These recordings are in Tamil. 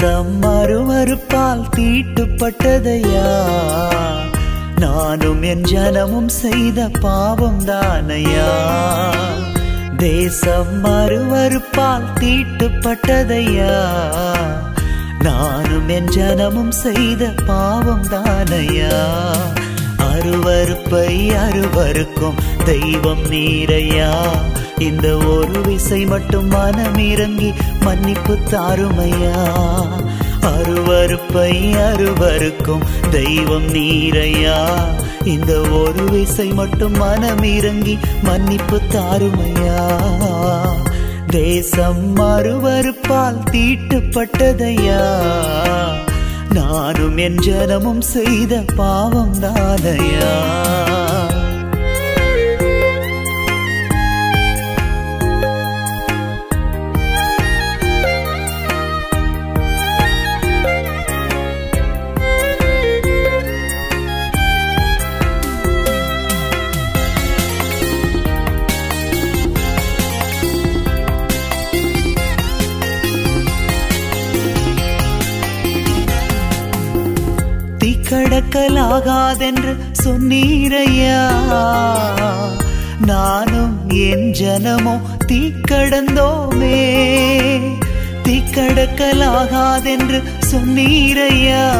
தேசம் மறுமறுப்பால் தீட்டுப்பட்டதையா? நானும் என் ஜனமும் செய்த பாவம் தானையா? தேசம் மறுமறுப்பால் தீட்டுப்பட்டதையா? நானும் என் ஜனமும் செய்த பாவம் தானையா? அருவறுப்பை அருவருக்கும் தெய்வம் நீரையா? இந்த ஒரு விசை மட்டும் மனமிறங்கி மன்னிப்பு தாருமையா? அருவருப்பை அருவருக்கும் தெய்வம் நீரையா? இந்த ஒரு விசை மட்டும் மனமிறங்கி மன்னிப்பு தாருமையா? தேசம் அருவருப்பால் தீட்டுப்பட்டதையா? நானும் என் ஜனமும் செய்த பாவம் தானையா? தீக்கடக்கலாகாதென்று சொன்னீரையா? நானும் என் ஜனமோ தீக்கடந்தோமே. தீக்கடக்கலாகாதென்று சொன்னீரையா?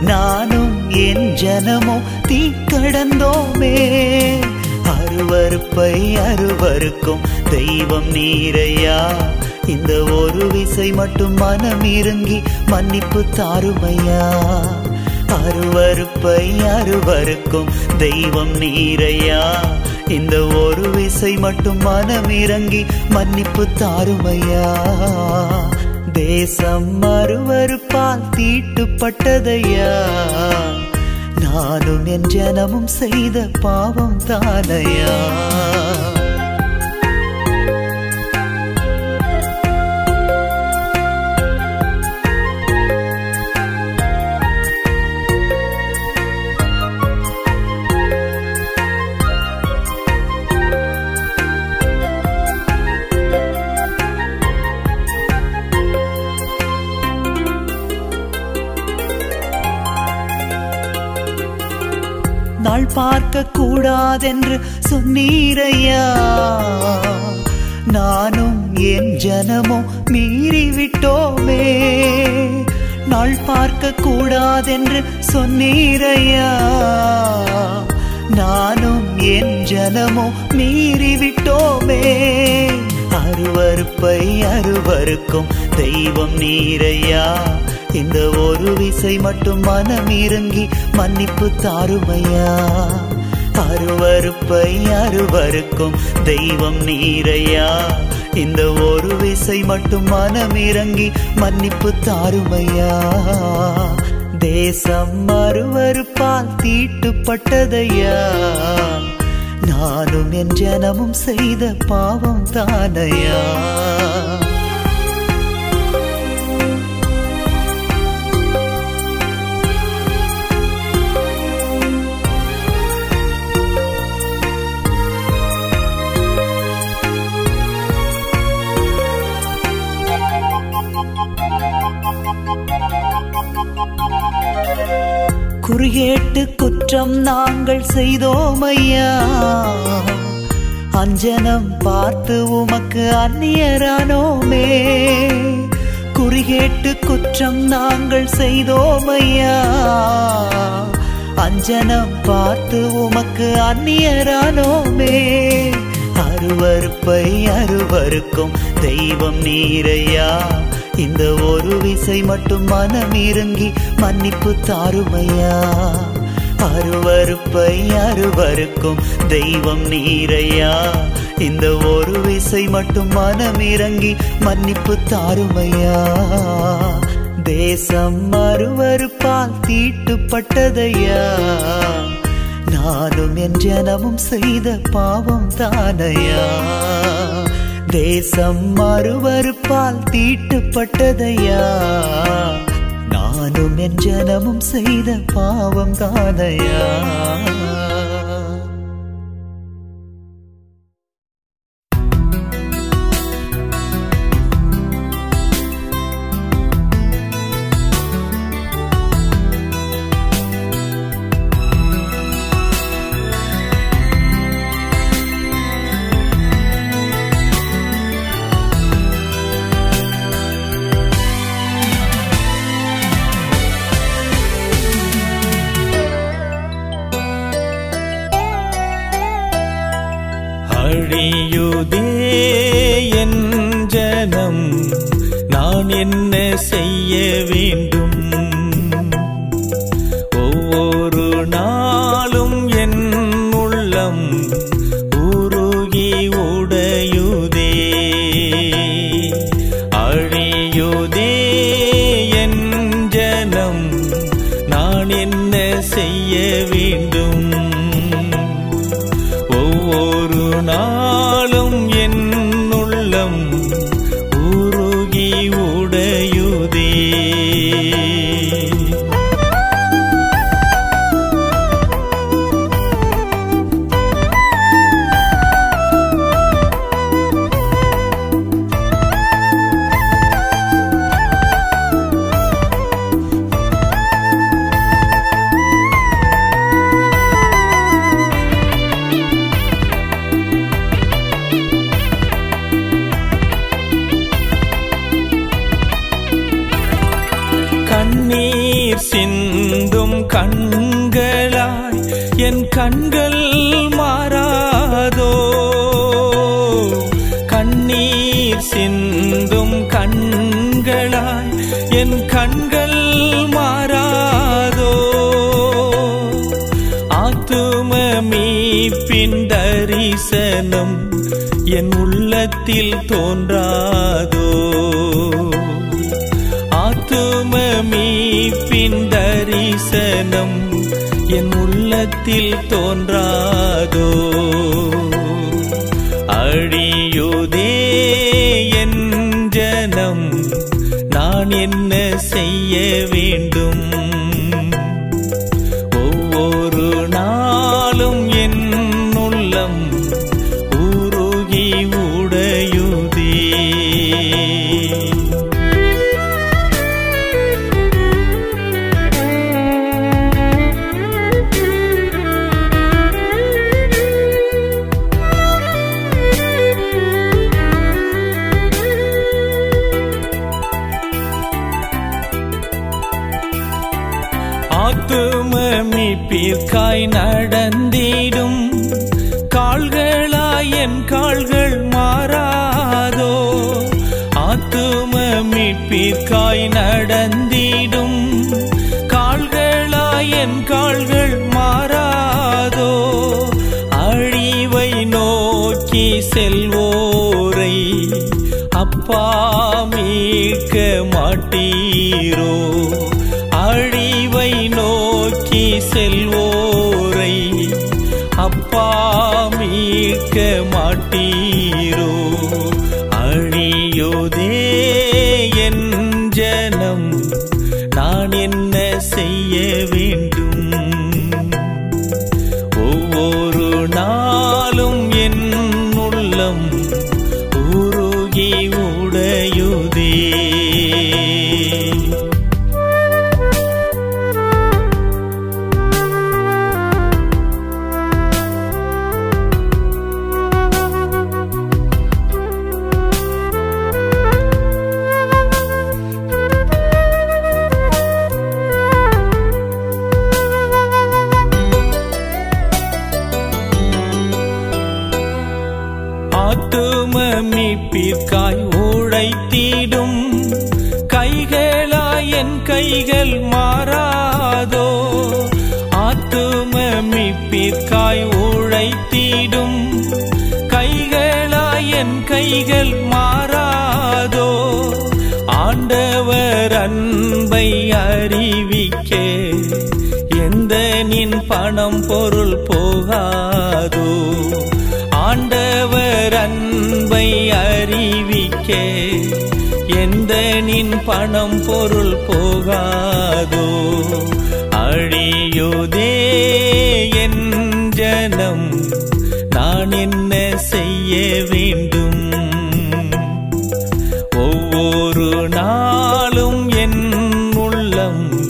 நானும் என் ஜனமோ தீக்கடந்தோமே. அருவருப்பை அருவருக்கும் தெய்வம் நீரையா? இந்த ஒரு விசை மட்டும் மனம் இறங்கி மன்னிப்பு தாருமையா? அருவருப்பை அருவருக்கும் தெய்வம் நீரையா? இந்த ஒரு விசை மட்டும் மனம் இறங்கி மன்னிப்பு தாருமையா? தேசம் அருவருப்பால் தீட்டுப்பட்டதையா? நானும் என் ஜனமும் செய்த பாவம் தானையா? நாள் பார்க்க கூடாதென்று சொன்னீரையா? நானும் என் ஜனமும் மீறிவிட்டோமே. நாள் பார்க்க கூடாதென்று சொன்னீரையா? நானும் என் ஜனமும் மீறிவிட்டோமே. அருவருப்பை அருவருக்கும் தெய்வம் நீரையா? இந்த ஒரு விசை மட்டும் மனம் இறங்கி மன்னிப்பு தாருமையா? அருவறுப்பை அருவருக்கும் தெய்வம் நீரையா? இந்த ஒரு விசை மட்டும் மனம் இறங்கி மன்னிப்பு தாருமையா? தேசம் அருவருப்பால் தீட்டுப்பட்டதையா? நானும் என் ஜனமும் செய்த பாவம் தானையா? குறியேட்டு குற்றம் நாங்கள் செய்தோம் ஐயா அஞ்சனம் பார்த்து உமக்கு அந்நியரானோமே. குறிகேட்டு குற்றம் நாங்கள் செய்தோம் ஐயா அஞ்சனம் பார்த்து உமக்கு அந்நியரானோமே. அருவறுப்பை அருவருக்கும் தெய்வம் நீரையா? இந்த ஒரு விசை மட்டும் மனம் இறங்கி மன்னிப்பு தாருமையா? அருவறுப்பை அருவருக்கும் தெய்வம் நீரையா? இந்த ஒரு விசை மட்டும் மனம் இறங்கி மன்னிப்பு தாருமையா? தேசம் அருவறுப்பால் தீட்டுப்பட்டதையா? நானும் என் ஜனமும் செய்த பாவம் தானையா? தேசம் மறுவறுப்பால் தீட்டுப்பட்டதையா? நானும் என் ஜனமும் செய்த பாவம் தானையா மீட்பின் தரிசனம் என் உள்ளத்தில் தோன்றாதோ? ஆத்தும மீட்பின் தரிசனம் என் உள்ளத்தில் தோன்றாதோ? அழியுதே என் ஜனம் நான் என்ன செய்ய வேண்டும்? நடந்திடும் கால்களாய் என் கால்கள் மாறாதோ அழிவை நோக்கி செல்வோரை அப்பா மீட்க மாட்டீரோ. அழிவை நோக்கி செல்வோரை அப்பா மீட்க மாட்டீ மீட்பிற்காய் உழைத்திடும். கைகளாய் என் கைகள் மாறாதோ. ஆண்டவர் அன்பை அறிவிக்க. எந்த நின் பணம் பொருள் போகாதோ. ஆண்டவர் அன்பை அறிவிக்க. எந்த நின் பணம் பொருள் போகாதோ. அழியோதே என் ஜனம். நான் என்ன செய்ய வேண்டும்? ஒவ்வொரு நாளும் என் உள்ளம்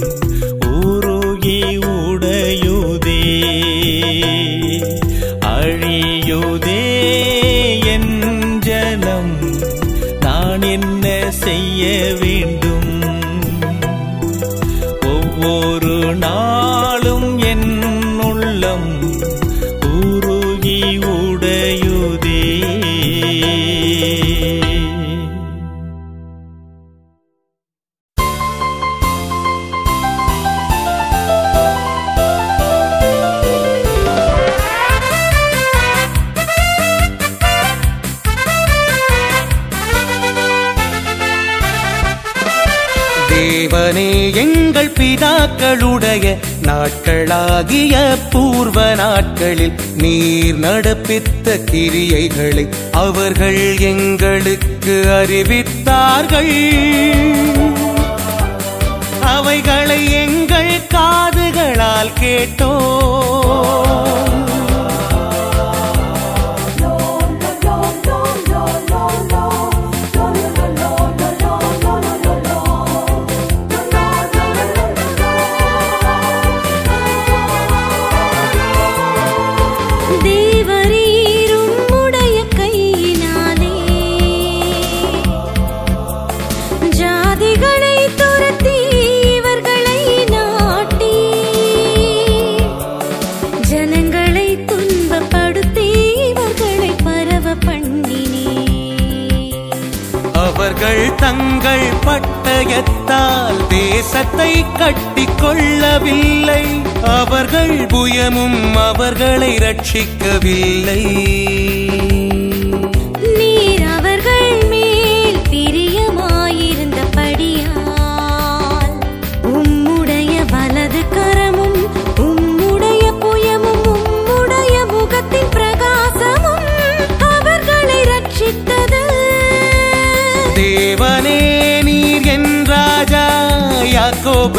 உருகி உடையுதே. அழியுதே என் ஜனம். நான் என்ன செய்ய வேண்டும்? ஒவ்வொரு நாள் பழைய நாட்களாகிய பூர்வ நாட்களில் நீர் நடப்பித்த கிரியைகளை அவர்கள் எங்களுக்கு அறிவித்தார்கள். அவைகளை எங்கள் காதுகளால் கேட்டு தேசத்தை கட்டி கொள்ளவில்லை அவர்கள் புயமும் அவர்களை ரட்சிக்கவில்லை.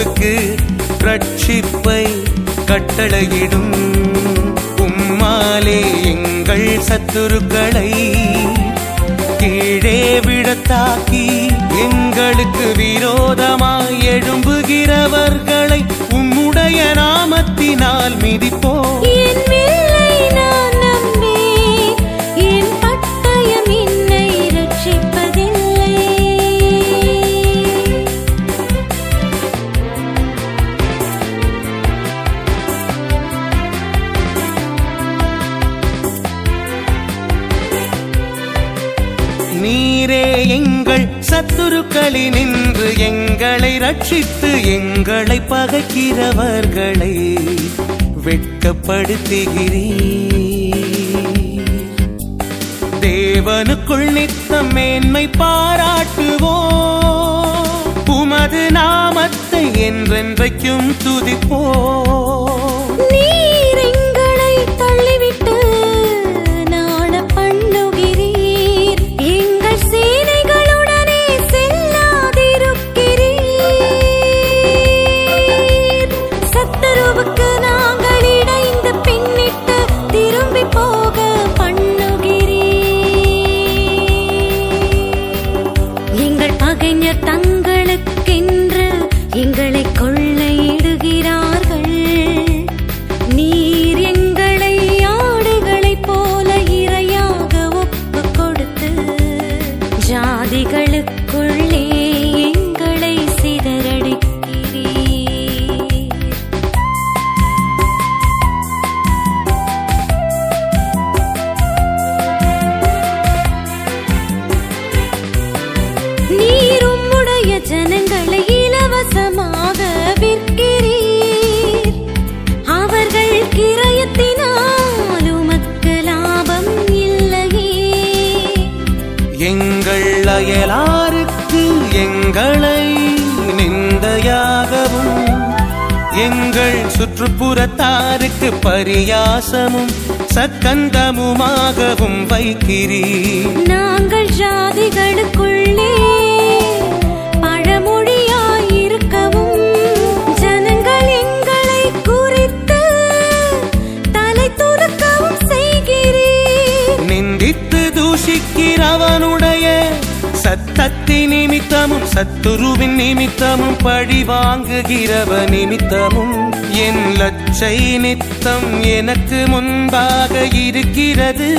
யாக்கோபுக்கு ரட்சிப்பை கட்டளையிடும். உம்மாலே எங்கள் சத்துருக்களை கீழே விடத்தாக்கி எங்களுக்கு விரோதமாய் எழும்புகிறவர்களை உம்முடைய நாமத்தினால் மிதிப்போம். என்று எங்களை ரட்சித்து எங்களை பகைக்கிறவர்களை வெட்கப்படுத்துகிறீர். தேவனுக்குள் நித்தம் மேன்மை பாராட்டுவோம். உமது நாமத்தை என்றென்றைக்கும் துதிப்போம். எங்களை நிந்தையாகவும் எங்கள் சுற்றுப்புறத்தாருக்கு பரியாசமும் சக்கந்தமுமாகவும் வைக்கிறீர். நாங்கள் ஜாதிகளுக்குள்ளே சக்தி நிமித்தமும் சத்துருவின் நிமித்தமும் பழி வாங்குகிறவ நிமித்தமும். என் லட்சை நித்தம் எனக்கு முன்பாக இருக்கிறது.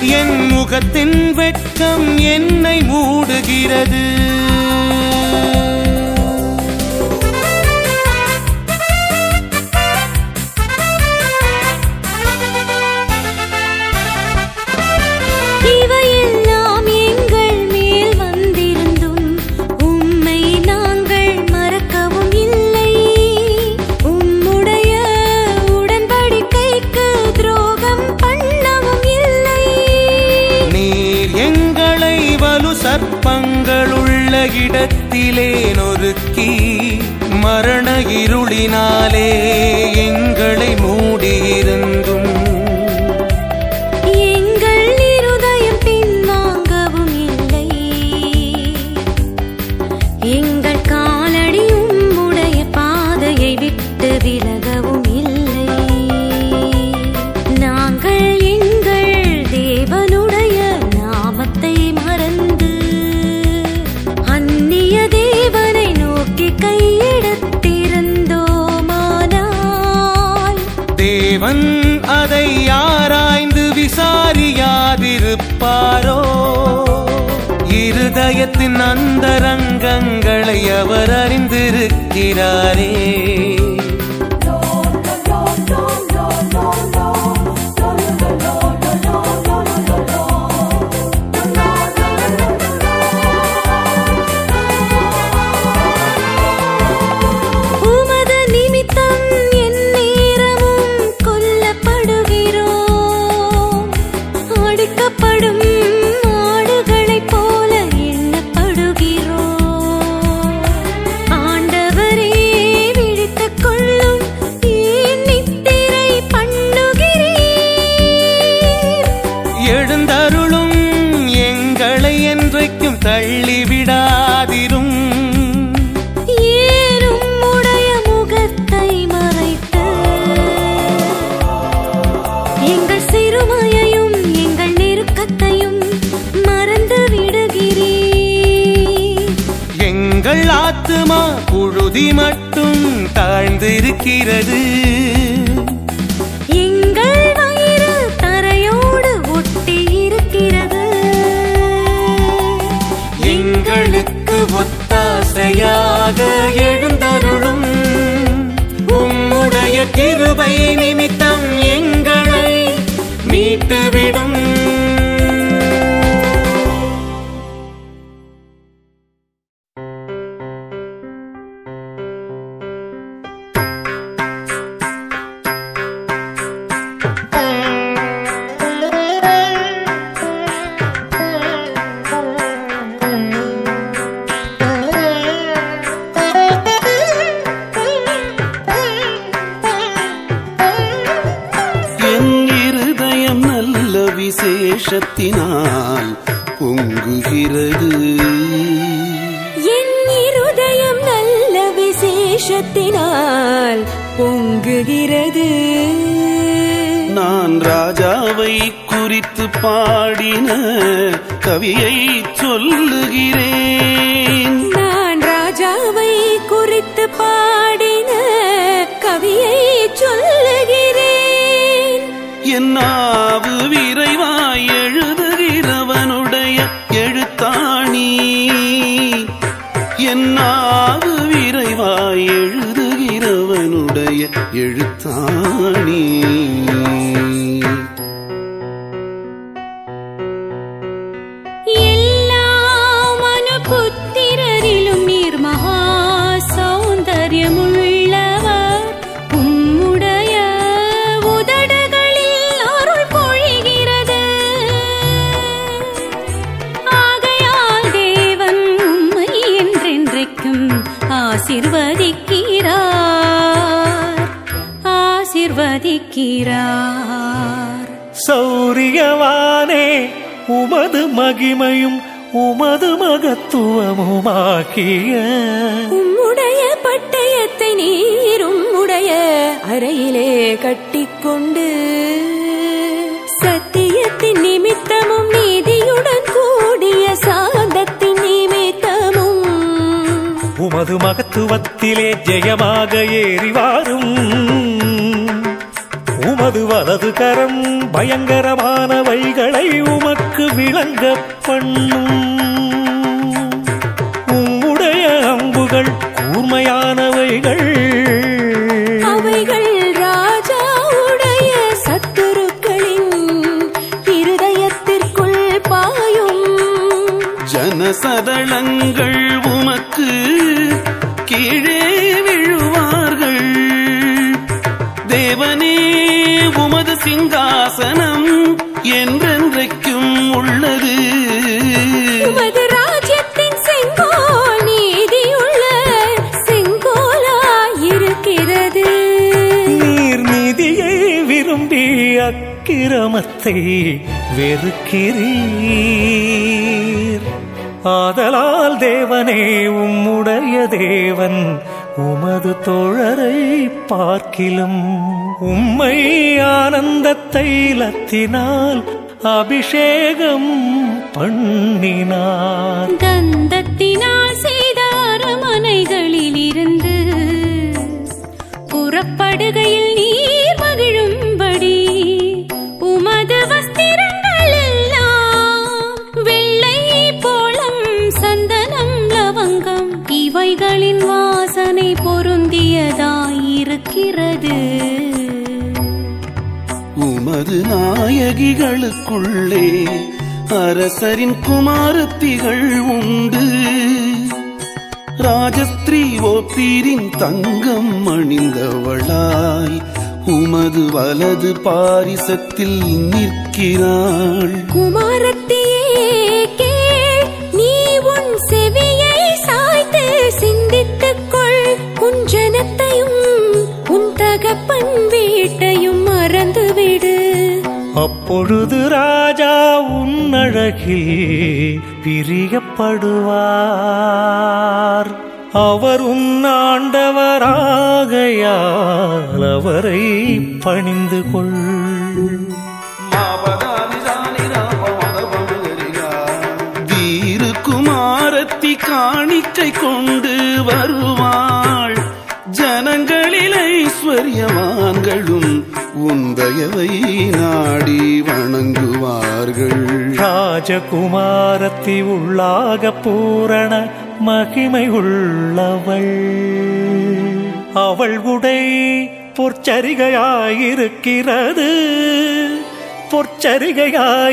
என் முகத்தின் வெட்கம் என்னை மூடுகிறது. கண்ணிலே நொறுக்கி மரண இருளினாலே எங்களை மூடிய அவர் அறிந்திருக்கிறாரே. இருக்கிறார் சௌரியவானே உமது மகிமையும் உமது மகத்துவமுமாக்கிய உம்முடைய பட்டயத்தை நீர் உம்முடைய அறையிலே கட்டிக்கொண்டு சத்தியத்தின் நிமித்தமும் நீதியுடன் கூடிய சாந்தத்தின் நிமித்தமும் உமது மகத்துவத்திலே ஜெயமாக ஏறிவாரும். எமது வலது கரம். பயங்கரமான வைகளை உமக்கு விளங்க பண்ணும். சிங்காசனம் என்றென்றைக்கும் உள்ளது. அக்கிரமத்தை வெறுக்கிறீர். ஆதலால் தேவனே உம்முடைய தேவன் உமது தோழரை பார்க்கிலும். உம்மை ஆனந்த தைலத்தினால் அபிஷேகம் பண்ணினார். தன் கண்களுக்குள்ளே அரசரின் குமாரத்திகள் உண்டு. ராஜஸ்திரீ ஓப்பீரின் தங்கம் அணிந்தவளாய் உமது வலது பாரிசத்தில் நிற்கிறாள். குமாரத்தின் பொழுது ராஜா உன்னழகில் பிரியப்படுவார். அவர் உன்னாண்டவராகையால் அவரை பணிந்து கொள். தீரு குமாரத்தி காணிக்கை கொண்டு வருவார். ஐஸ்வர்யவான்களும் உந்தயவை நாடி வணங்குவார்கள். ராஜகுமாரத்தி உள்ளாக பூரண மகிமை உள்ளவள். அவள் உடை பொற்சரிகையாயிருக்கிறது. பொற்சரிகையாயிருக்கிறது.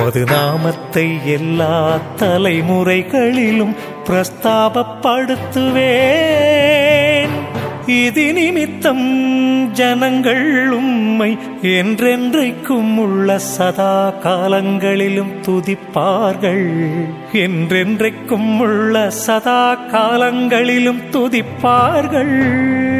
உமது நாமத்தை எல்லா தலைமுறைகளிலும் பிரஸ்தாபப்படுத்துவேன். இது நிமித்தம் ஜனங்கள் உம்மை என்றென்றைக்கும் உள்ள சதா காலங்களிலும் துதிப்பார்கள். என்றென்றைக்கும் உள்ள சதா காலங்களிலும் துதிப்பார்கள்.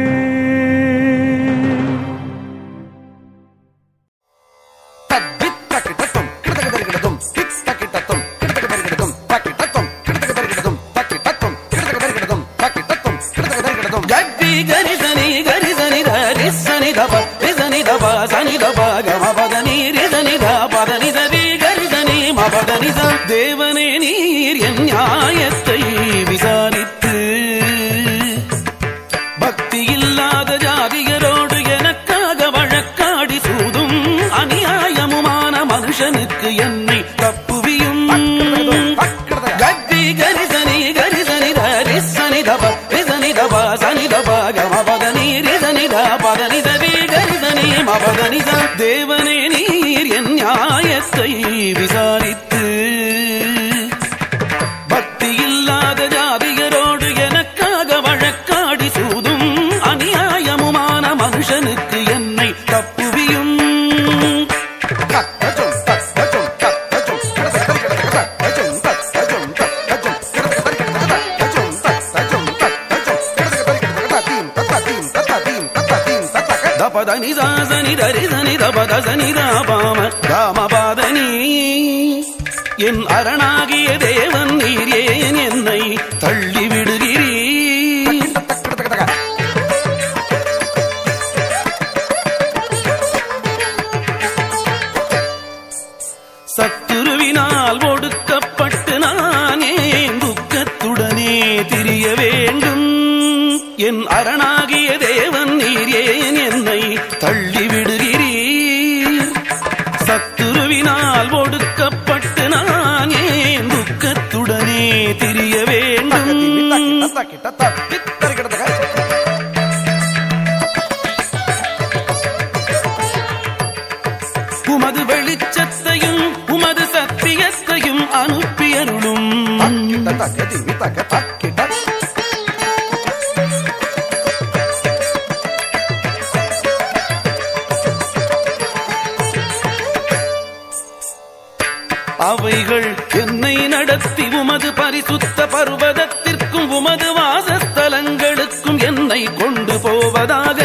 என்னை நடத்தி உமது பரிசுத்த பர்வதத்திற்கும் உமது வாசஸ்தலங்களுக்கும் என்னை கொண்டு போவதாக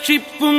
முகத்திற்கு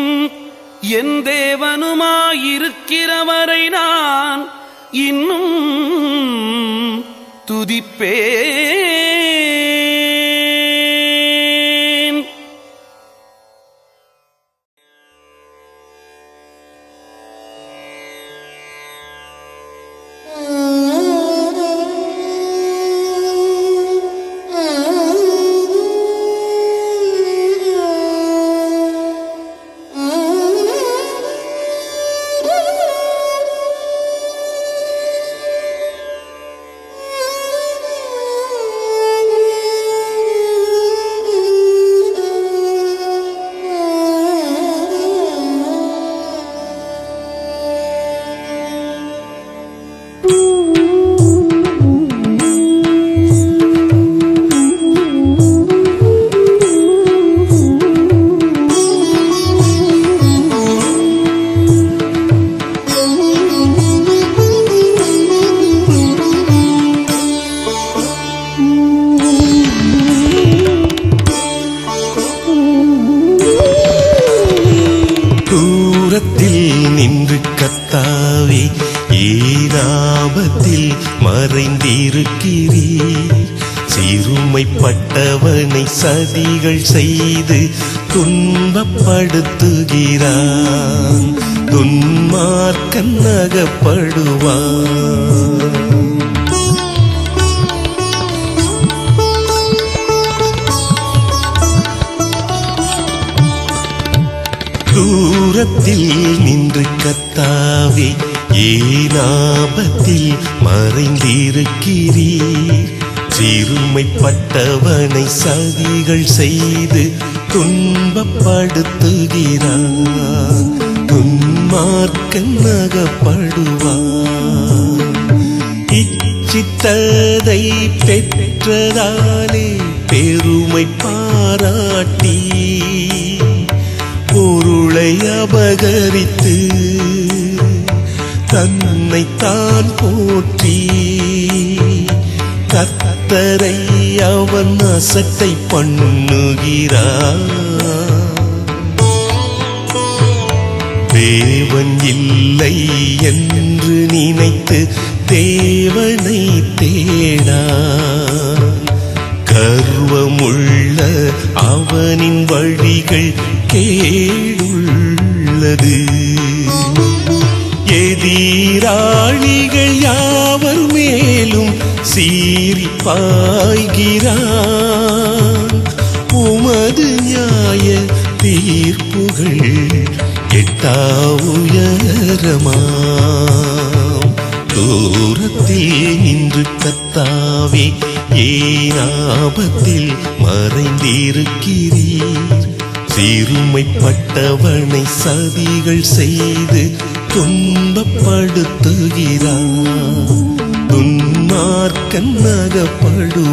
சதிகள் செய்து துன்பப்படுத்துகிறான். துன்மார்க்கன் அகப்படுவான் தூரத்தில் நின்று கத்தாவே ஏனாபத்தில் மறைந்திருக்கிறீர்? சிறுமைப்பட்டவனை சதிகள் செய்து துன்பப்படுத்துகிறான் துன்மார்க்கன் அகப்படுவான் இச்சித்ததை பெற்றதாலே பெருமை பாராட்டி பொருளை அபகரித்து தன்னைத்தான் போற்றி கத்தரை அவன் அசட்டை பண்ணுகிறான். தேவன் இல்லை என்று நினைத்து தேவனை தேடா கர்வமுள்ள அவனின் வழிகள் கேடுள்ளது. எதிராளிகள் யாவர் மேலும் சீறி பாய்கிறான் உமது நியாய தீர்ப்புகள் எட்டா உயரமாம். தூரத்தில் நின்று கத்தாவே ஏனாபத்தில் மறைந்திருக்கிறீர். சிறுமைப்பட்டவனை சதிகள் செய்து துன்பப்படுத்துகிறான். துன்மார்க்கன் நகப்படுவார்.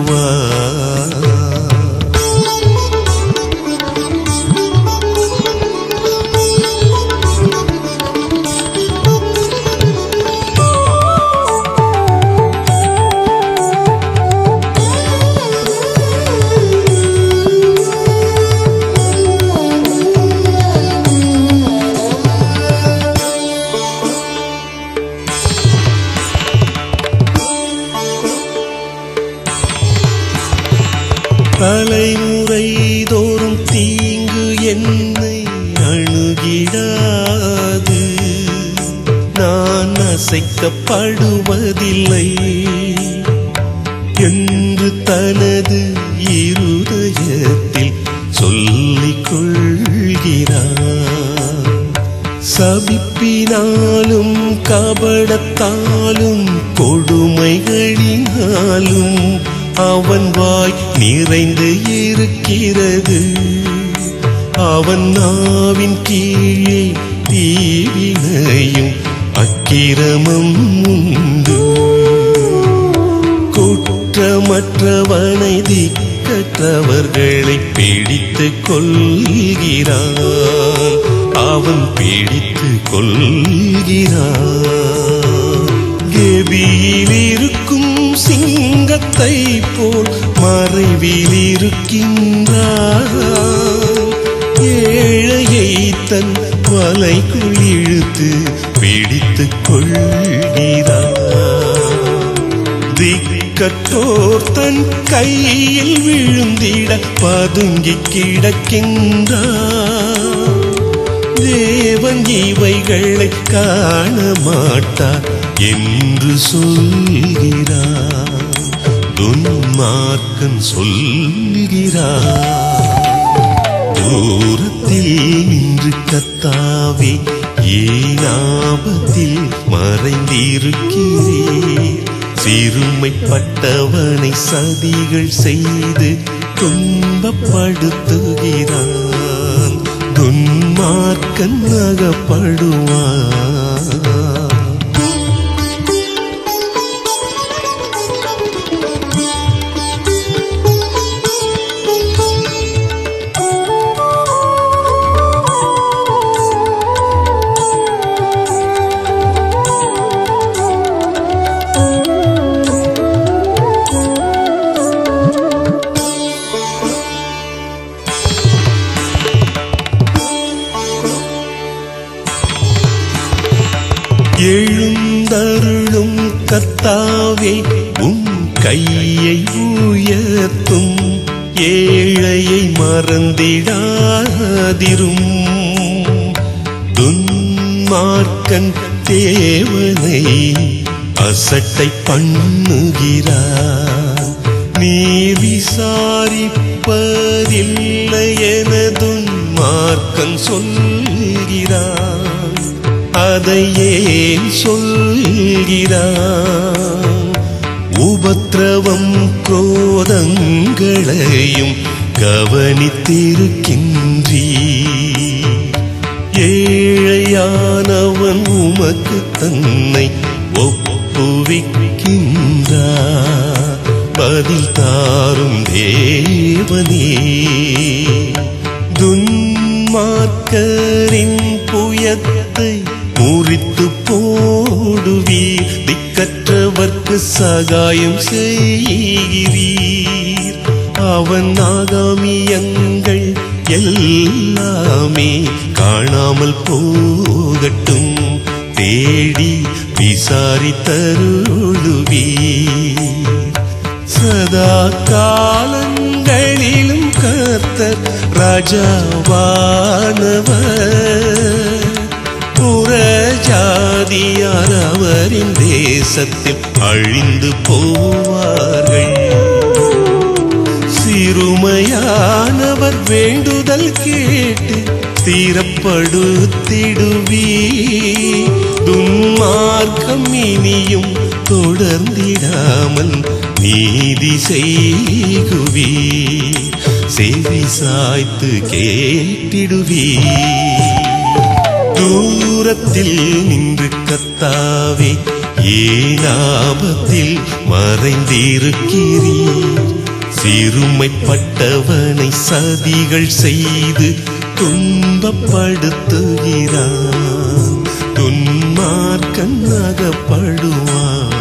வாழுவதில்லை con பதுங்கி கிடக்கின்றார். தேவன் இவைகளை காண மாட்டார் என்று சொல்கிறார். துன்மார்க்கன் சொல்கிறார் தூரத்தில் நின்று கத்தாவே ஏனாபத்தில் மறைந்திருக்கிறீர். சிறுமைப்பட்டவனை சதிகள் செய்து துன்பப்படுத்துகிறான். துன்மார்க்கன் அகப்படுவான் கதிரும் துன்மார்க்கன் தேவனை அசட்டை பண்ணுகிறார். நீர் விசாரிப்பதில்லை என துன்மார்க்கன் சொல்கிறார் அதையே சொல்கிறார்? சொல்கிறான் உபத்திரவம் குரோதங்களையும் கவனித்திருக்கின்றீ ஏழையானவன் உமக்கு தன்னை ஒப்புவிக்கின்றார். பதில் தாரும் தேவனே. துன்மார்க்கரின் புயத்தை முறித்து போடுவீர். திக்கற்றவர்க்கு சகாயம் செய்கிறீர். அவன் ஆகாமியங்கள் எல்லாமே காணாமல் போகட்டும். தேடி விசாரித்தருளுவீர் சதா காலங்களிலும் கர்த்தர் ராஜாவானவர். புறஜாதிகளின் ஜாதியார் அவரின் தேசத்தில் அழிந்து போவார்கள். திருமையானவர் வேண்டுதல் கேட்டு தீரப்படுத்திடுவீ துன்மார்க்கம் இனியும் தொடர்ந்திடாமல் நீதி செய்குவீ செவி சாய்த்து கேட்டிடுவீ தூரத்தில் நின்று கத்தாவே ஏனாபத்தில் மறைந்திருக்கிறீர் சிறுமைப்பட்டவனை சதிகள் செய்து துன்பப்படுத்துகிறான். துன்மார்க்கன் அகப்படுவான்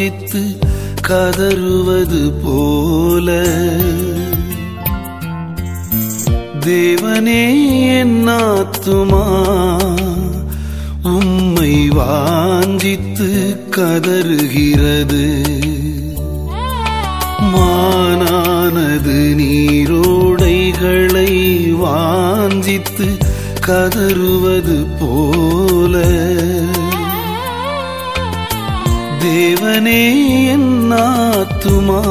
கொஞ்சித்து கதறுவது போல. தேவனே என் ஆத்துமா உம்மை வாஞ்சித்து கதறுகிறது. மானானது நீரோடைகளை வாஞ்சித்து கதறுவது போல. தேவனே என் ஆத்துமா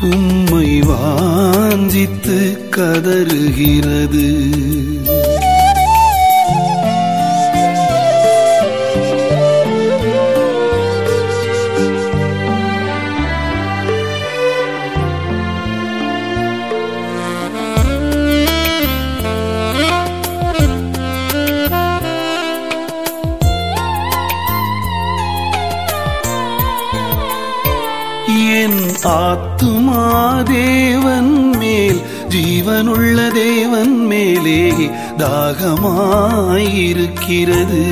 உம்மை வாஞ்சித்து கதறுகிறது. தேவன் மேல் ஜீவனுள்ள தேவன் மேலே தாகமாயிருக்கிறது.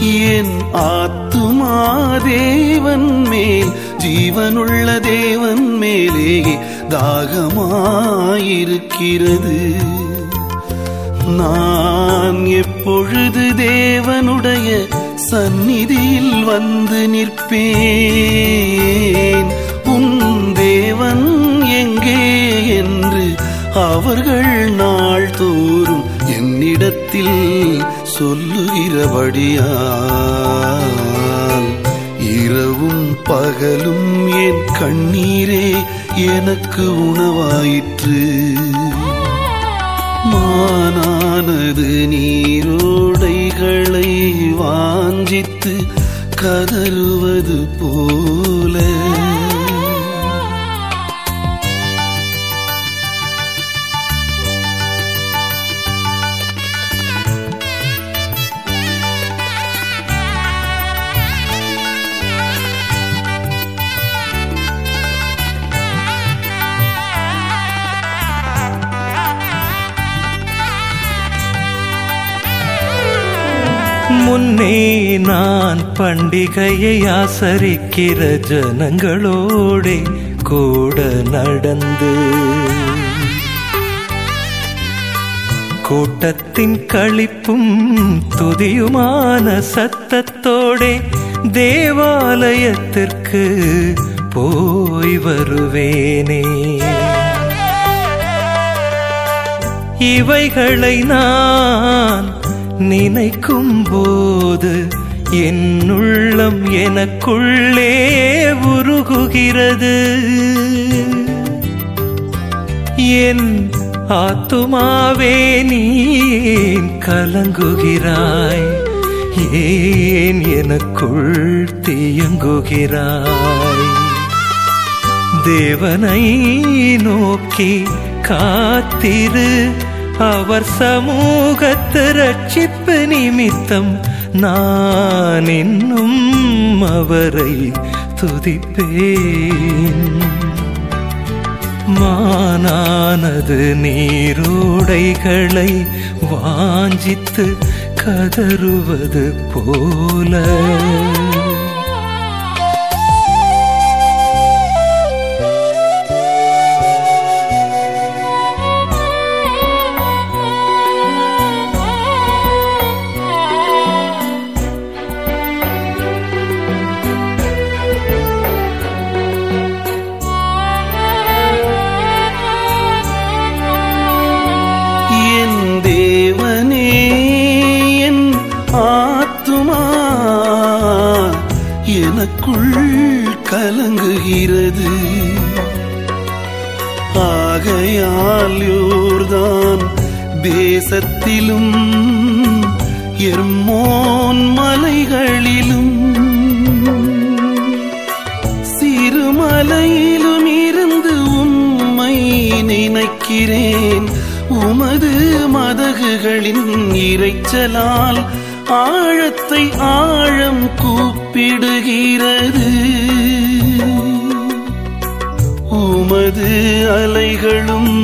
என் ஆத்துமா தேவன் மேல் ஜீவனுள்ள தேவன் மேலே தாகமாயிருக்கிறது. நான் எப்பொழுது தேவனுடைய சந்நிதியில் வந்து நிற்பேன்? தேவன் எங்கே என்று அவர்கள் நாள் தோறும் என்னிடத்தில் சொல்லுகிறபடியால் இரவும் பகலும் என் கண்ணீரே எனக்கு உணவாயிற்று. மானானது நீரோடைகளை வாஞ்சித்து கதறுவது போ நான் பண்டிகையை ஆசரிக்கிற ஜனங்களோடே கூட நடந்து கூட்டத்தின் களிப்பும் துதியுமான சத்தத்தோடே தேவாலயத்திற்கு போய் வருவேனே. இவைகளை நான் நினைக்கும் போது என்னுள்ளம் எனக்குள்ளே உருகுகிறது. என் ஆத்துமாவே நீ கலங்குகிறாய்? ஏன் எனக்குள் தீயங்குகிறாய்? தேவனை நோக்கி காத்திரு. அவர் சமூகத்து ரட்சிப்பு நிமித்தம் நான் இன்னும் அவரை துதிப்பேன். மானானது நீரோடைகளை வாஞ்சித்து கதறுவது போல. இறைச்சலால் ஆழத்தை ஆழம் கூப்பிடுகிறது. உமது அலைகளும்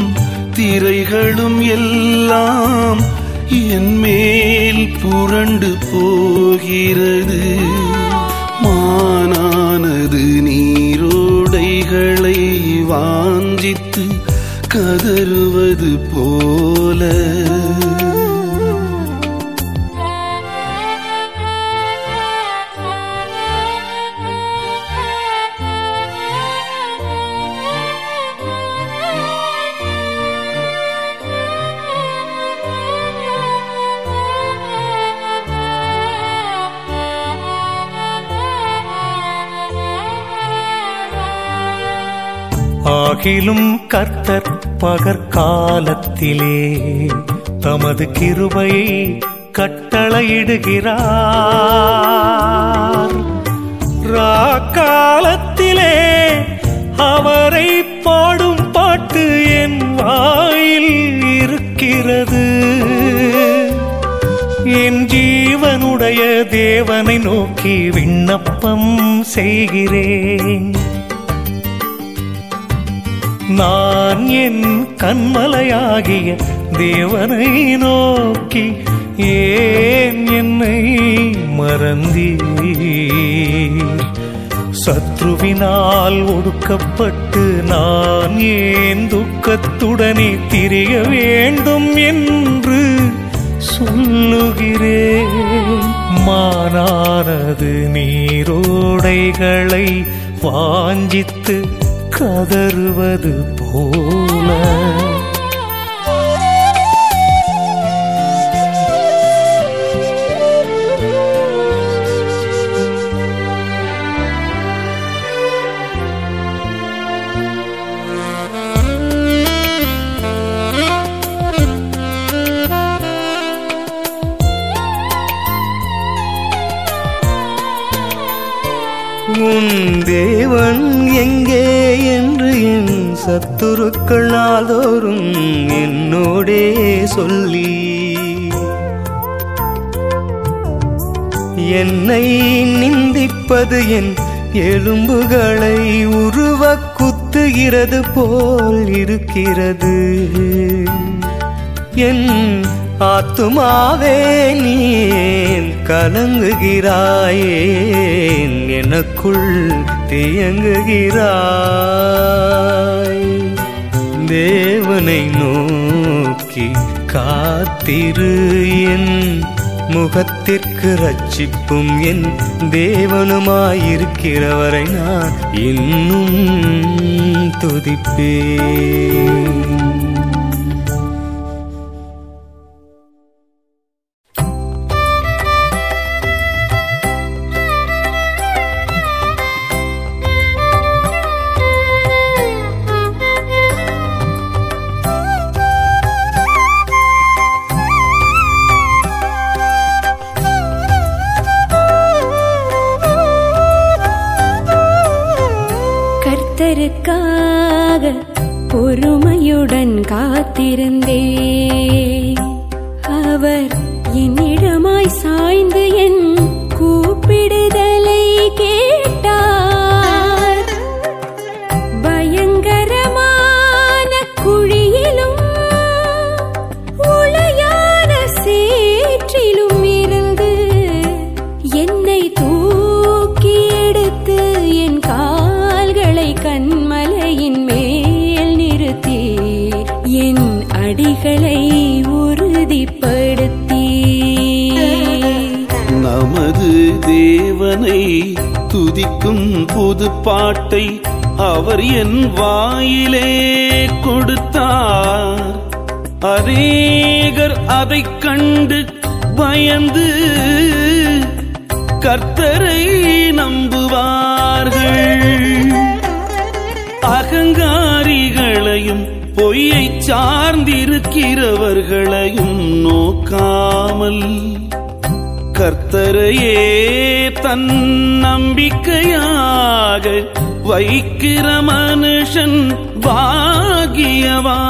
திரைகளும் எல்லாம் என் மேல் புரண்டு போகிறது. மானானது நீரோடைகளை வாஞ்சித்து கதறுவது போல. மகிழும் கர்த்தர் பகற்காலத்திலே தமது கிருபையை கட்டளையிடுகிறார். ராக்காலத்திலே அவரை பாடும் பாட்டு என் வாயில் இருக்கிறது. என் ஜீவனுடைய தேவனை நோக்கி விண்ணப்பம் செய்கிறேன். நான் என் கண்மலையாகிய தேவனை நோக்கி ஏன் என்னை மறந்தீர்? சத்ருவினால் ஒடுக்கப்பட்டு நான் ஏன் துக்கத்துடனே திரிய வேண்டும் என்று சொல்லுகிறேன். மானானது நீரோடைகளை வாஞ்சித்து கதறுவது போல. துருக்கள் நாள்தோறும் என்னோடே சொல்லி என்னை நிந்திப்பது என் எலும்புகளை உருவ குத்துகிறது போல் இருக்கிறது. என் ஆத்துமாவே நீன் கலங்குகிறாயேன்? எனக்குள் தியங்குகிறாய். தேவனை நோக்கி காத்திரு. என் முகத்திற்கு ரட்சிப்பும் என் தேவனுமாயிருக்கிறவரை நான் இன்னும் துதிப்பேன். தன் நம்பிக்கையாக வைக்கிற மனுஷன் பாகியவா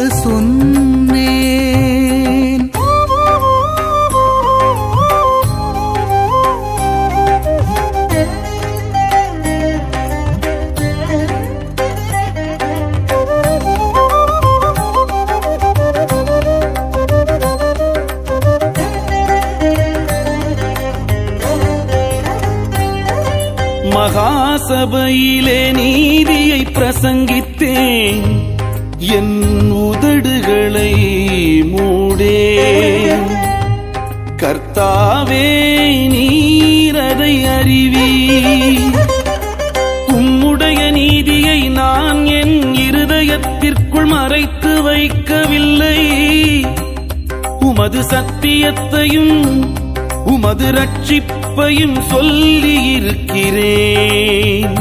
இருக்கிறது இருதயத்திற்குள் மறைத்து வைக்கவில்லை. உமது சத்தியத்தையும் உமது ரட்சிப்பையும் சொல்லி இருக்கிறேன்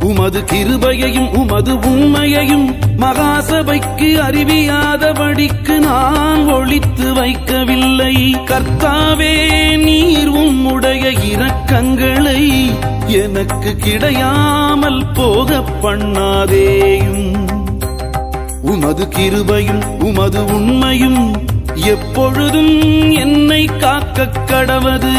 உமது கிருபையையும் உமது உண்மையையும் மகாசபைக்கு அறிவியாதபடிக்கு நான் ஒளித்து வைக்கவில்லை. கர்த்தாவே நீர் உம்முடைய இரக்கங்களை எனக்கு கிடையாமல் போக பண்ணாதேயும். உமது கிருபையும் உமது உண்மையும் எப்பொழுதும் என்னை காக்க கடவது.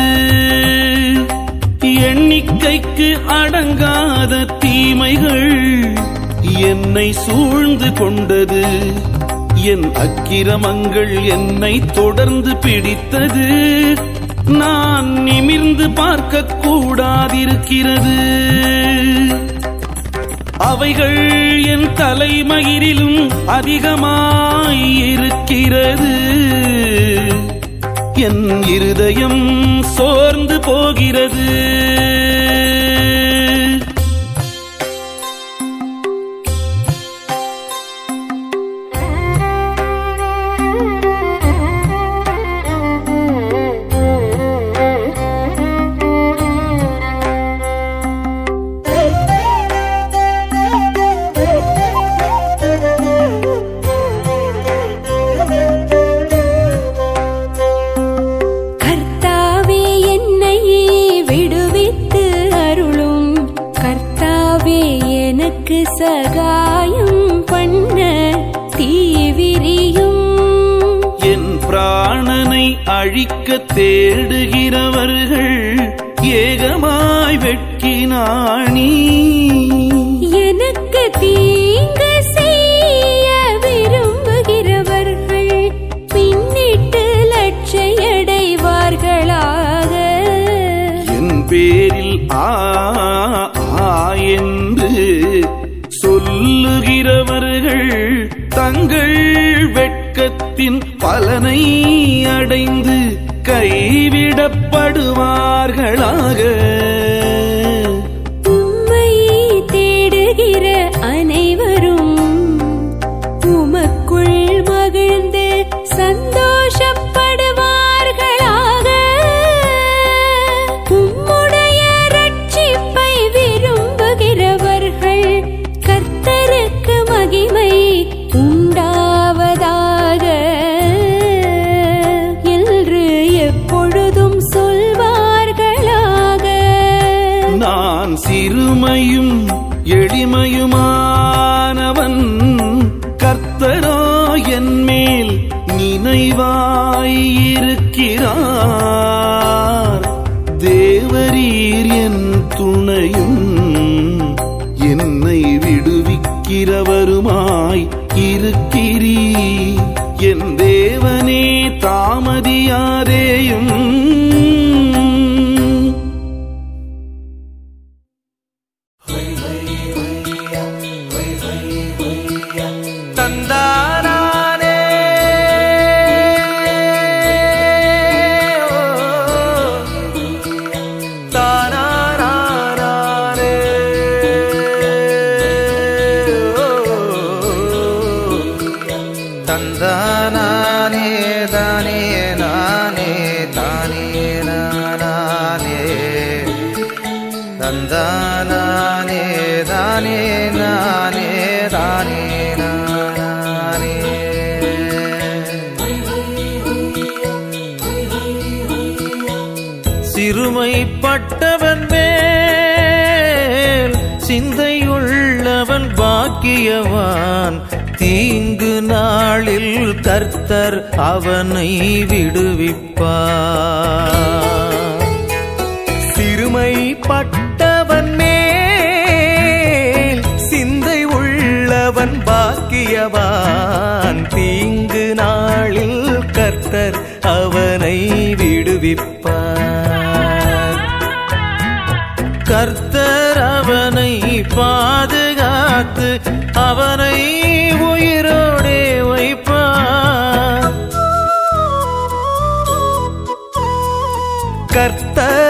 எண்ணிக்கைக்கு அடங்காத தீமைகள் என்னை சூழ்ந்து கொண்டது. என் அக்கிரமங்கள் என்னை தொடர்ந்து பிடித்தது. நான் நிமிர்ந்து பார்க்க கூடாதிருக்கிறது அவைகள் என் தலைமயிரிலும் அதிகமாயிருக்கிறது. என் இருதயம் சோர்ந்து போகிறது. தேடுகிறவர்.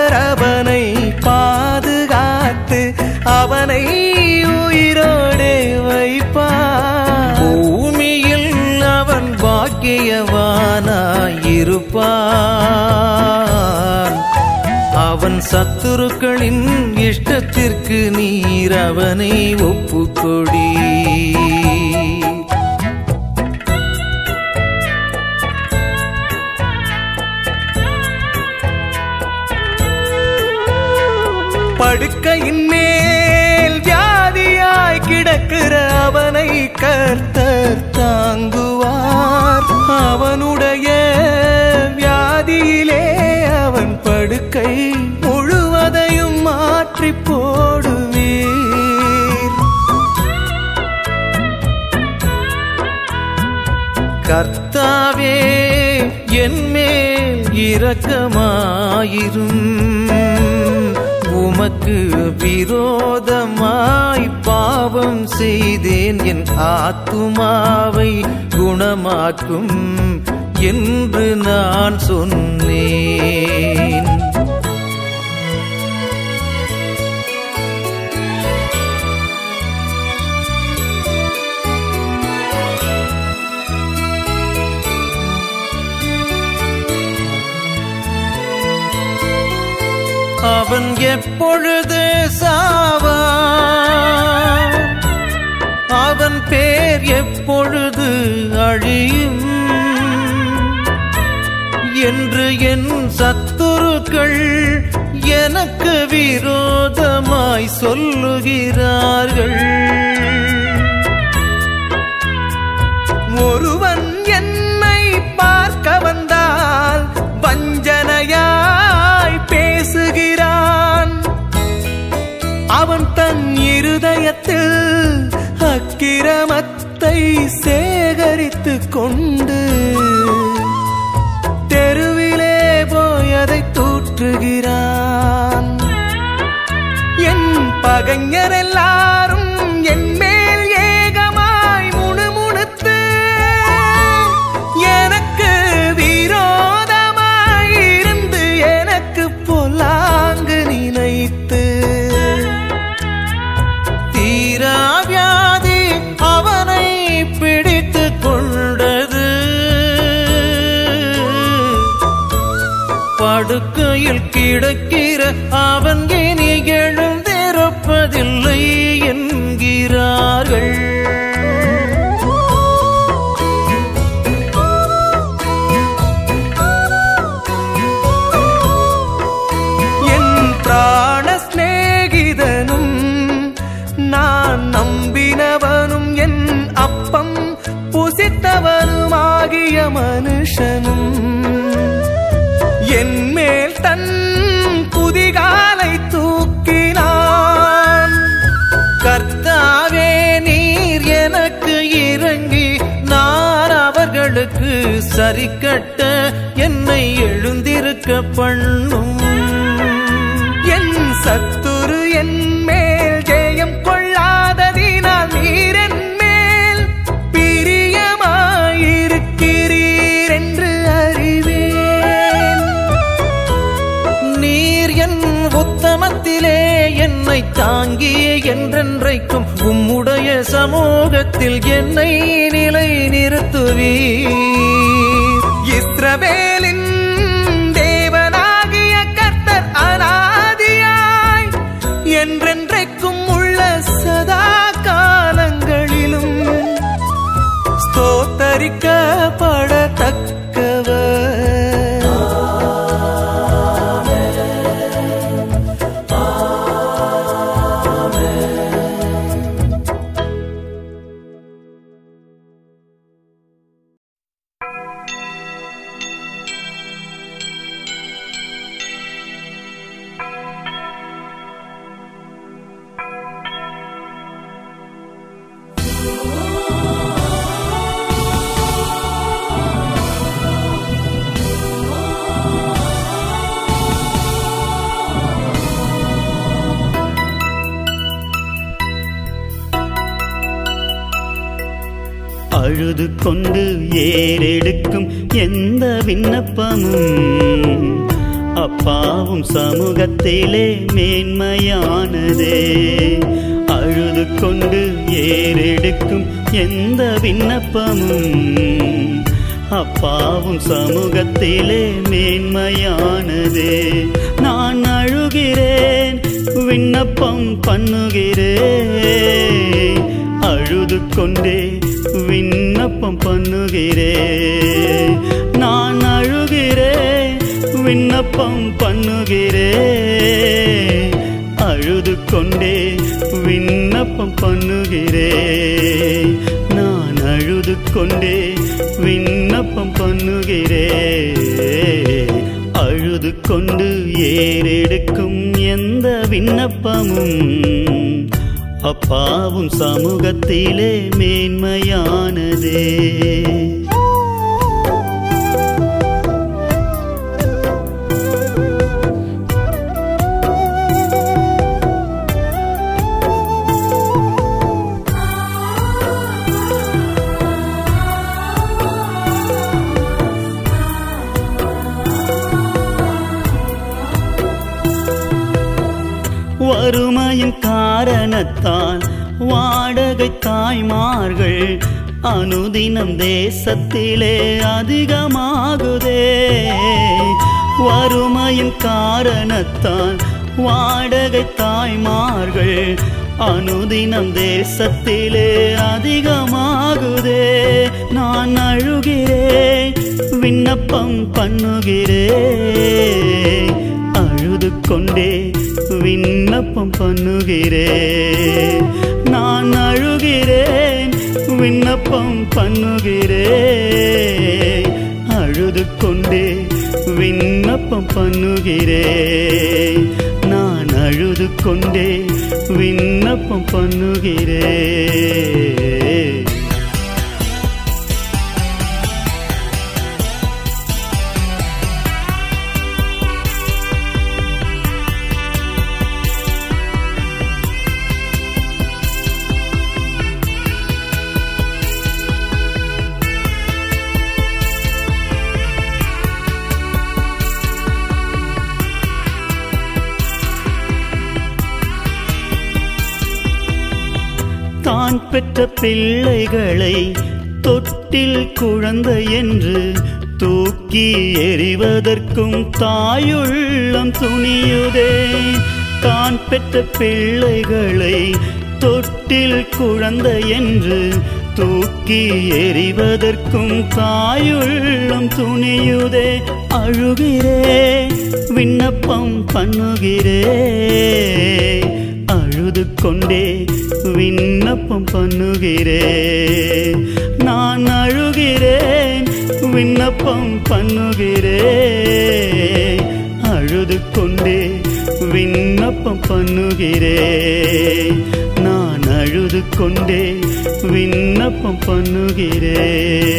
கர்த்தர் அவனை பாதுகாத்து அவனை உயிரோடு வைப்பார். பூமியில் அவன் பாக்கியவானாயிருப்பான் அவன் சத்துருக்களின் இஷ்டத்திற்கு நீர் அவனை ஒப்புக்கொடி. படுக்கை முழுவதையும் மாற்றி போடுவீர். கர்த்தாவே என்மேல் இரக்கமாயிரும். உமக்கு விரோதமாய் பாவம் செய்தேன். என் ஆத்துமாவை குணமாக்கும் என்று நான் சொன்னேன். அவன் எப்பொழுது சாவான்? அவன் பேர் எப்பொழுது அழியும்? என்று என் சத்துருக்கள் எனக்கு விரோதமாய் சொல்லுகிறார்கள். கொண்டு கட்ட என்னை எழுந்திருக்க பண்ணும். என் சத்துரு என் மேல் ஜெயம் கொள்ளாததினால் நீர் என் மேல் பிரியமாயிருக்கிறீர் என்று அறிவேன். நீர் என் உத்தமத்திலே என்னை தாங்கிய என்றென்றைக்கும் உம்முடைய சமூகத்தில் என்னை நிலை நிறுத்துவீர் விண்ணப்பமும் அப்பாவும் சமூகத்திலே மேன்மையானதே. அழுது கொண்டு ஏறெடுக்கும் எந்த விண்ணப்பமும். அப்பாவும் சமூகத்திலே மேன்மையானதே. நான் அழுகிறேன் விண்ணப்பம் பண்ணுகிறேன். அழுது கொண்டே விண்ணப்பம் பண்ணுகிறேன். விண்ணப்பம் பண்ணுகிறே. அழுது கொண்டே விண்ணப்பம் பண்ணுகிறே. நான் அழுது கொண்டே விண்ணப்பம் பண்ணுகிறே. அழுது கொண்டு ஏறெடுக்கும் எந்த விண்ணப்பமும் அப்பாவும் சமூகத்திலே மேன்மையானதே. காரணத்தால் வாடகை தாய்மார்கள் அனுதினம் தேசத்திலே அதிகமாகுதே. வறுமையின் காரணத்தால் வாடகை தாய்மார்கள் அனுதினம் தேசத்திலே அதிகமாகுதே. நான் அழுகிறேன் விண்ணப்பம் பண்ணுகிறேன் அழுது கொண்டே விண்ணப்பம் பண்ணுகிறேன் நான் அழுகிறேன் விண்ணப்பம் பண்ணுகிறேன் அழுது கொண்டே விண்ணப்பம் பண்ணுகிறேன் நான் அழுது கொண்டே விண்ணப்பம் பண்ணுகிறேன் பெற்ற பிள்ளைகளை தொட்டில் குழந்தை என்று தூக்கி எறிவதற்கும் தாயுள்ளம் துணியுதே. தான் பெற்ற பிள்ளைகளை தொட்டில் குழந்தை என்று தூக்கி எறிவதற்கும் தாயுள்ளம் துணியுதே. அழுகிறே விண்ணப்பம் பண்ணுகிறே. அழுது கொண்டே விண்ணப்பம் பண்ணுகிறேன் நான் அழுகிறேன் விண்ணப்பம் பண்ணுகிறேன் அழுது கொண்டே விண்ணப்பம் பண்ணுகிறேன் நான் அழுது கொண்டே விண்ணப்பம் பண்ணுகிறேன்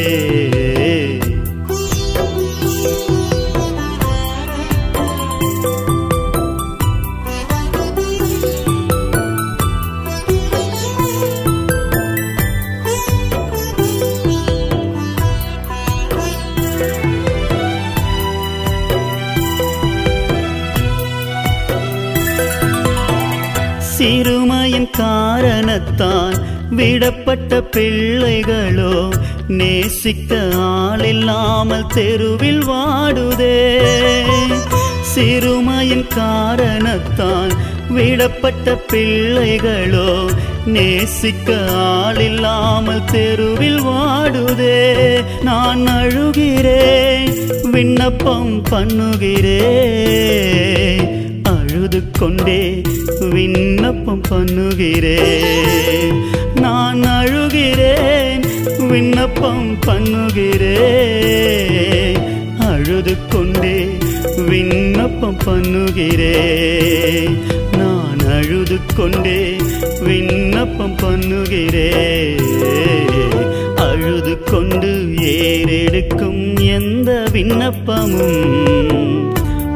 தான் விடப்பட்ட பிள்ளைகளோ நேசிக்க ஆளில்லாமல் தெருவில் வாடுதே. சிறுமையின் காரணத்தான் விடப்பட்ட பிள்ளைகளோ நேசிக்க ஆளில்லாமல் தெருவில் வாடுதே. நான் அழுகிறேன் விண்ணப்பம் பண்ணுகிறேன். அழுது கொண்டே விண்ணப்பம் பண்ணுகிறேன் நான் அழுகிறேன் விண்ணப்பம் பண்ணுகிறேன் அழுது கொண்டே விண்ணப்பம் பண்ணுகிறேன் நான் அழுது கொண்டே விண்ணப்பம் பண்ணுகிறேன் அழுது கொண்டு ஏறெடுக்கும் எந்த விண்ணப்பமும்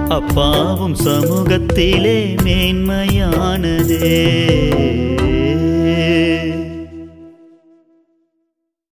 அப்பாவும் சமூகத்திலே மேன்மையானதே.